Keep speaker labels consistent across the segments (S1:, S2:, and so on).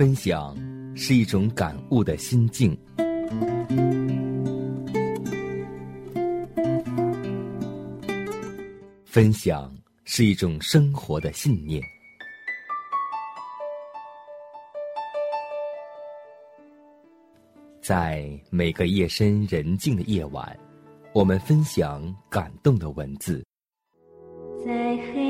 S1: 分享是一种感悟的心境，分享是一种生活的信念。在每个夜深人静的夜晚，我们分享感动的文字。
S2: 在黑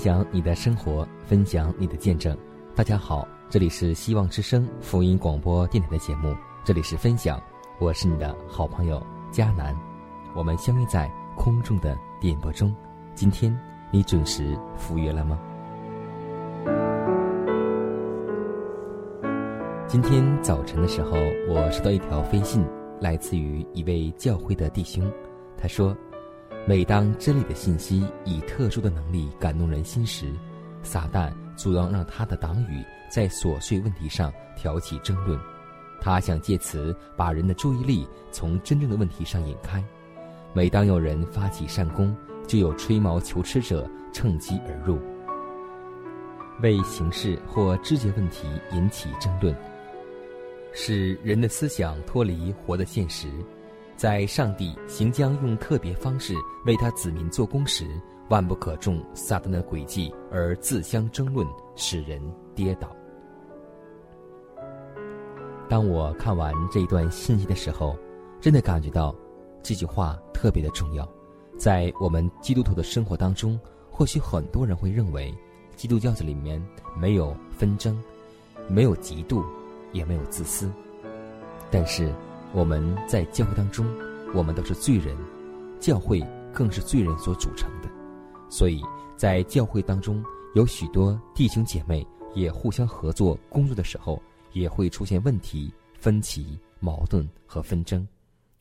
S1: 享你的生活，分享你的见证。大家好，这里是希望之声福音广播电台的节目，这里是分享，我是你的好朋友佳南。我们相遇在空中的点播中，今天你准时赴约了吗？今天早晨的时候，我收到一条飞信，来自于一位教会的弟兄，他说。每当真理的信息以特殊的能力感动人心时，撒旦主要让他的党羽在琐碎问题上挑起争论，他想借此把人的注意力从真正的问题上引开。每当有人发起善功，就有吹毛求疵者趁机而入，为形式或肢节问题引起争论，使人的思想脱离活的现实。在上帝行将用特别方式为他子民做工时，万不可中撒旦的诡计而自相争论，使人跌倒。当我看完这一段信息的时候，真的感觉到这句话特别的重要。在我们基督徒的生活当中，或许很多人会认为，基督教子里面没有纷争，没有嫉妒，也没有自私，但是。我们在教会当中，我们都是罪人，教会更是罪人所组成的，所以在教会当中有许多弟兄姐妹也互相合作工作的时候，也会出现问题、分歧、矛盾和纷争。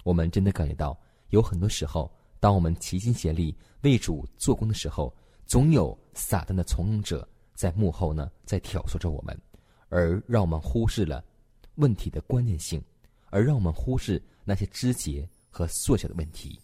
S1: 我们真的感觉到，有很多时候，当我们齐心协力为主做工的时候，总有撒旦的从容者在幕后呢，在挑唆着我们，而让我们忽视了问题的关键性。而让我们忽视那些枝节和缩小的问题。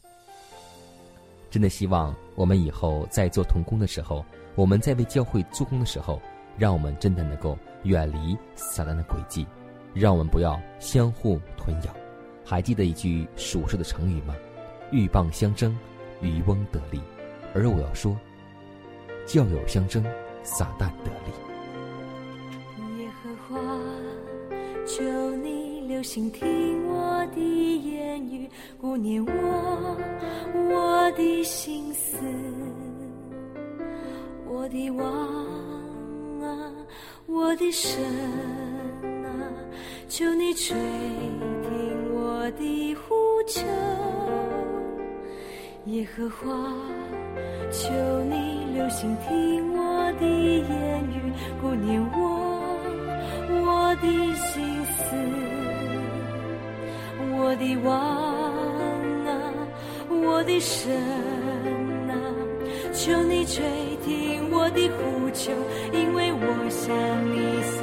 S1: 真的希望我们以后在做童工的时候，我们在为教会做工的时候，让我们真的能够远离撒旦的诡计，让我们不要相互吞咬。还记得一句属实的成语吗？“鹬蚌相争，渔翁得利。”而我要说，教友相争，撒旦得利。
S2: 留心听我的言语，顾念我我的心思，我的王啊，我的神啊，求你垂听我的呼求，耶和华，求你留心听我的言语，顾念我我的心思。我的王啊，我的神啊，求你垂听我的呼求，因为我想你想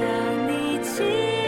S2: 你祈。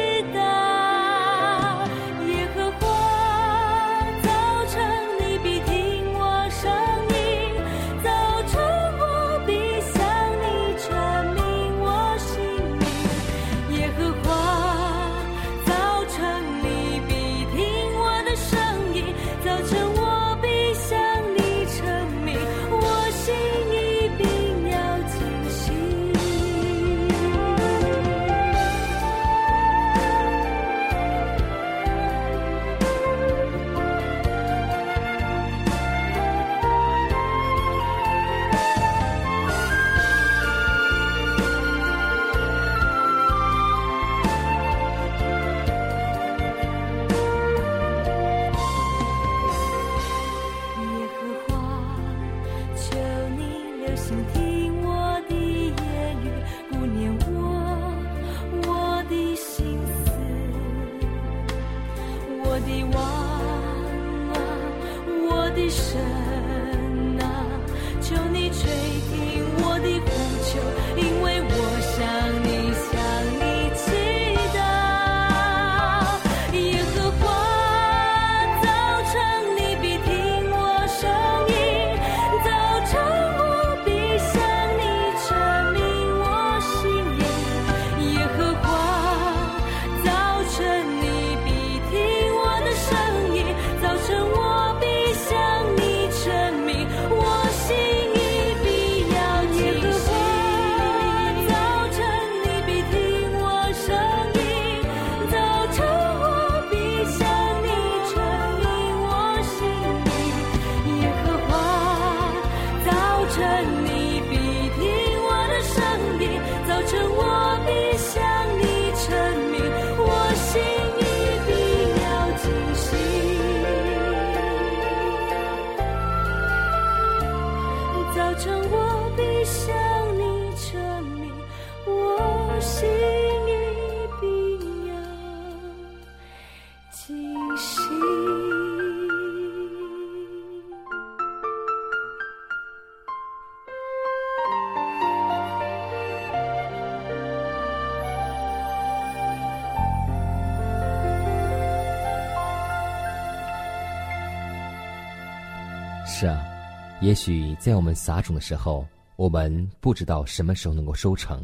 S1: 也许在我们撒种的时候，我们不知道什么时候能够收成；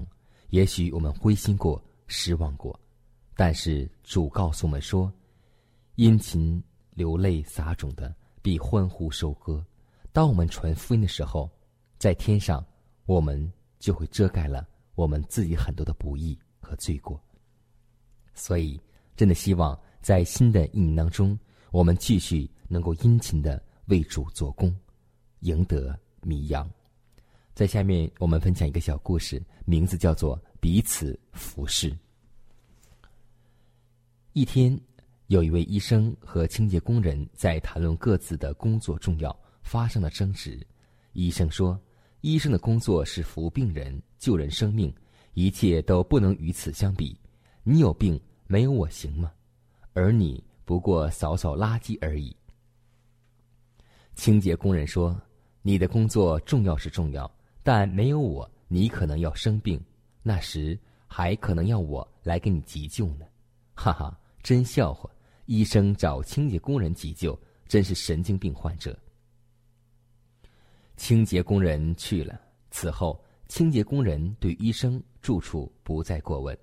S1: 也许我们灰心过、失望过，但是主告诉我们说：“殷勤流泪撒种的，必欢呼收割。”当我们传福音的时候，在天上，我们就会遮盖了我们自己很多的不义和罪过。所以，真的希望在新的一年当中，我们继续能够殷勤的。为主做工，赢得迷羊。在下面，我们分享一个小故事，名字叫做《彼此服侍》。一天，有一位医生和清洁工人在谈论各自的工作重要，发生了争执。医生说：“医生的工作是服务病人、救人生命，一切都不能与此相比。你有病，没有我行吗？而你不过扫扫垃圾而已。”清洁工人说：“你的工作重要是重要，但没有我，你可能要生病，那时还可能要我来给你急救呢。”哈哈，真笑话！医生找清洁工人急救，真是神经病患者。清洁工人去了。此后，清洁工人对医生住处不再过问，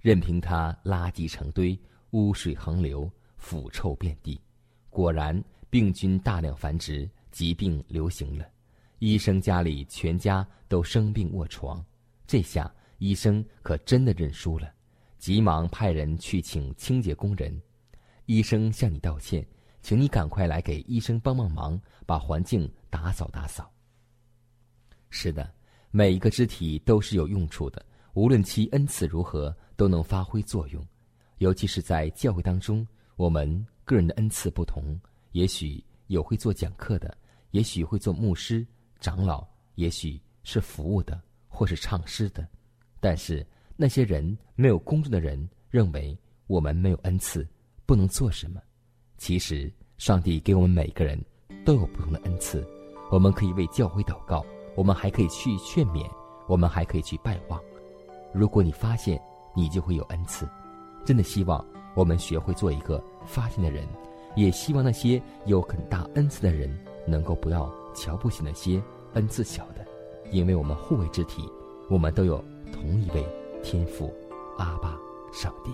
S1: 任凭他垃圾成堆，污水横流，腐臭遍地。果然。病菌大量繁殖，疾病流行了，医生家里全家都生病卧床。这下医生可真的认输了，急忙派人去请清洁工人。医生向你道歉，请你赶快来给医生帮帮忙，把环境打扫打扫。是的，每一个肢体都是有用处的，无论其恩赐如何，都能发挥作用。尤其是在教会当中，我们个人的恩赐不同。也许有会做讲课的，也许会做牧师、长老，也许是服务的，或是唱诗的。但是那些人没有工作的人，认为我们没有恩赐，不能做什么。其实上帝给我们每个人都有不同的恩赐，我们可以为教会祷告，我们还可以去劝勉，我们还可以去拜望。如果你发现你就会有恩赐，真的希望我们学会做一个发现的人。也希望那些有很大恩赐的人，能够不要瞧不起那些恩赐小的，因为我们互为肢体，我们都有同一位天赋阿爸上帝。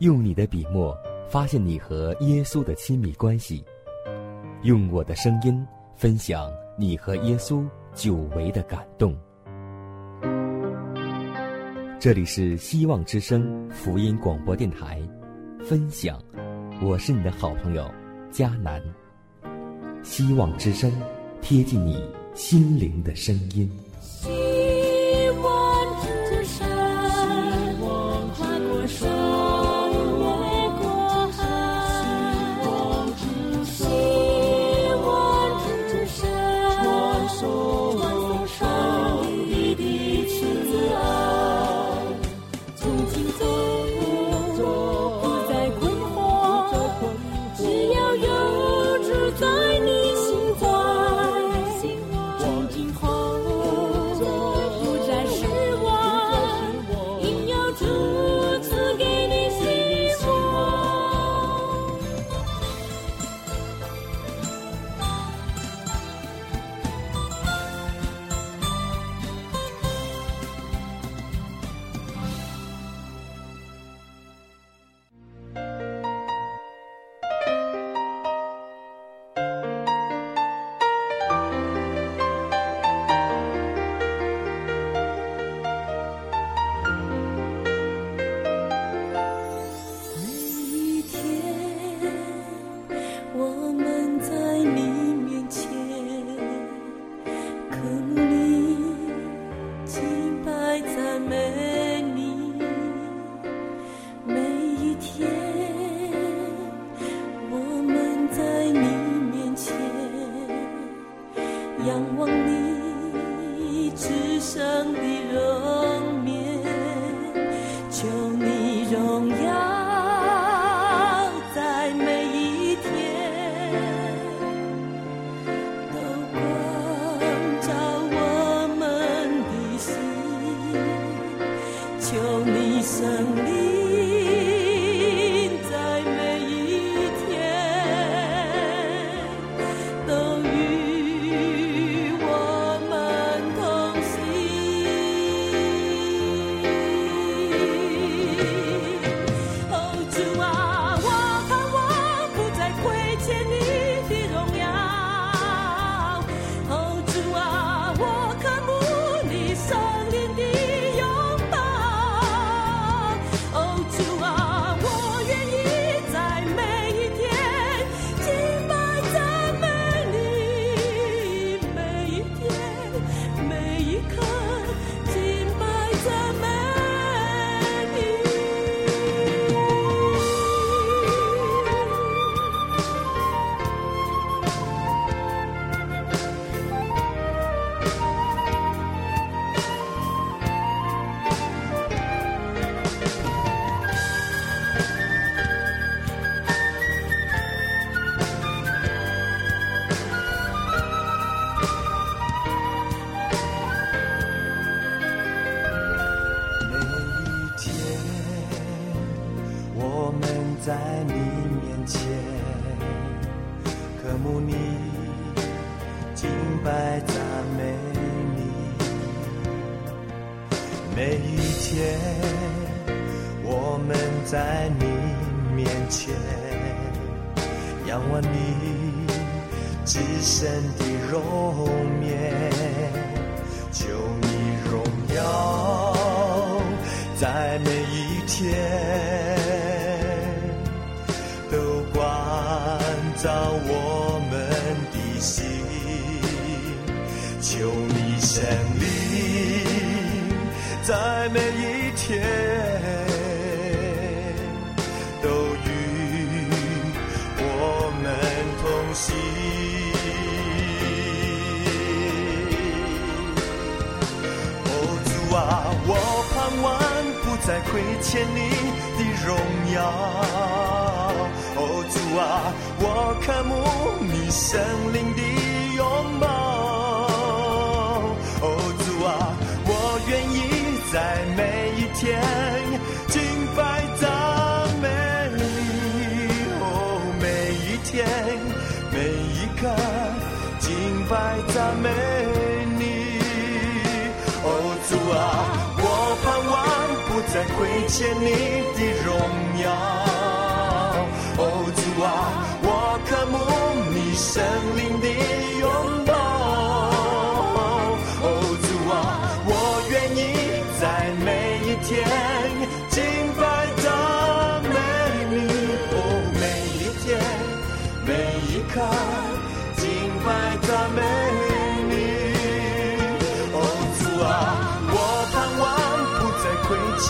S2: 用你的笔墨发现你和耶稣的亲密关系，用我的声音分享你和耶稣久违的感动。这里是希望之声福音广播电台，分享，我是你的好朋友佳南。希望之声，贴近你心灵的声音。
S3: 仰望来赞美你。每一天，我们在你面前，仰望你至深的容颜，求在每一天都与我们同行。哦，主啊，我盼望不再亏欠你的荣耀。哦，主啊，我渴慕你生灵美你。哦，主啊，我盼望不再亏欠你的荣耀。哦，主啊，我渴慕你圣灵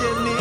S3: 见你。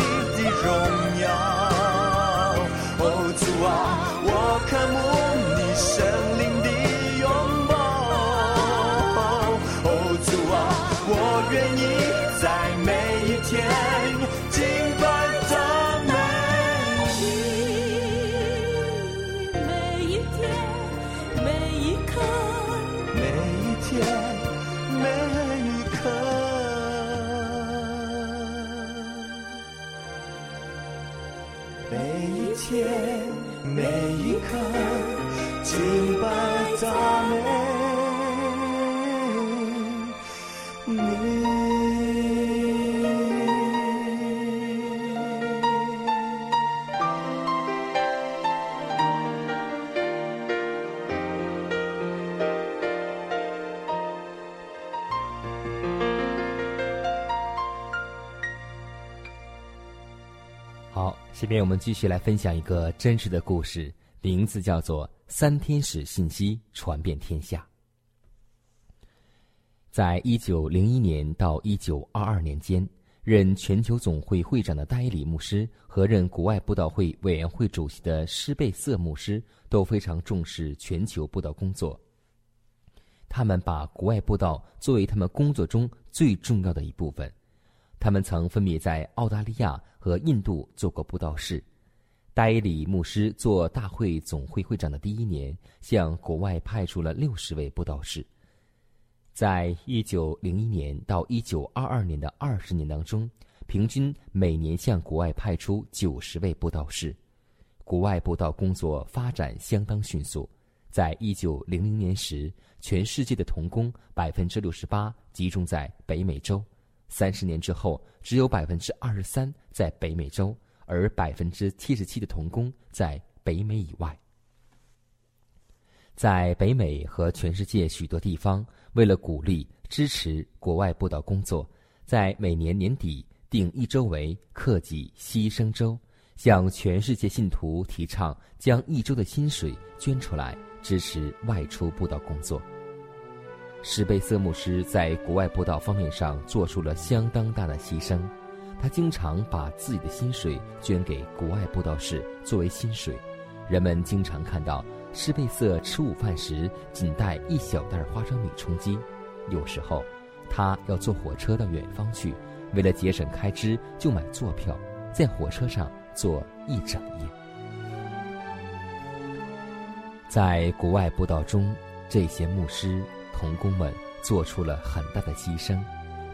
S1: 这边我们继续来分享一个真实的故事，名字叫做《三天使信息传遍天下》。在一九零一年到一九二二年间，任全球总会会长的戴里牧师和任国外布道会委员会主席的施贝瑟牧师都非常重视全球布道工作。他们把国外布道作为他们工作中最重要的一部分。他们曾分别在澳大利亚和印度做过布道士。戴里牧师做大会总会会长的第一年，向国外派出了六十位布道士。在一九零一年到一九二二年的二十年当中，平均每年向国外派出九十位布道士。国外布道工作发展相当迅速。在一九零零年时，全世界的童工百分之六十八集中在北美洲。三十年之后，只有百分之二十三在北美洲，而百分之七十七的童工在北美以外。在北美和全世界许多地方，为了鼓励支持国外布道工作，在每年年底定一周为克己牺牲周，向全世界信徒提倡将一周的薪水捐出来支持外出布道工作。施贝瑟牧师在国外布道方面上做出了相当大的牺牲，他经常把自己的薪水捐给国外布道士作为薪水。人们经常看到施贝瑟吃午饭时仅带一小袋花生米充饥，有时候他要坐火车到远方去，为了节省开支就买坐票，在火车上坐一整夜。在国外布道中，这些牧师。童工们做出了很大的牺牲，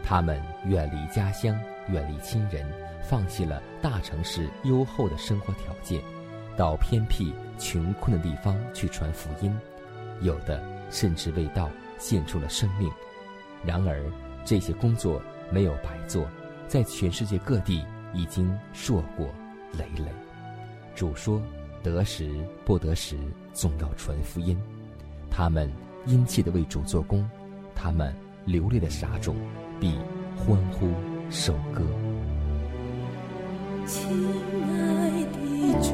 S1: 他们远离家乡，远离亲人，放弃了大城市优厚的生活条件，到偏僻穷困的地方去传福音，有的甚至为道献出了生命。然而，这些工作没有白做，在全世界各地已经硕果累累。主说：“得时不得时，总要传福音。”他们殷切的为主做工，他们流泪的撒种，必欢呼收割。
S2: 亲爱的主，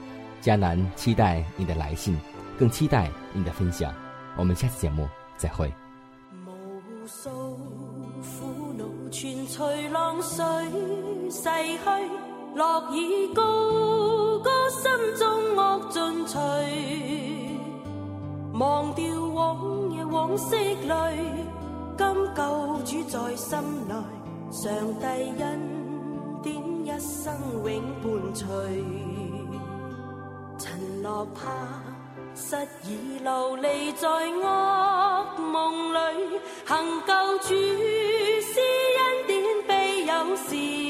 S1: 迦南期待你的来信，更期待你的分享。我们下次节目再会。
S2: 无数苦恼全随浪水逝去，乐已高歌心中恶尽除，忘掉往日往昔泪。今救主在心内，上帝恩典一生永伴随。落魄，失意流离在恶梦里，行救主施恩典，必有事。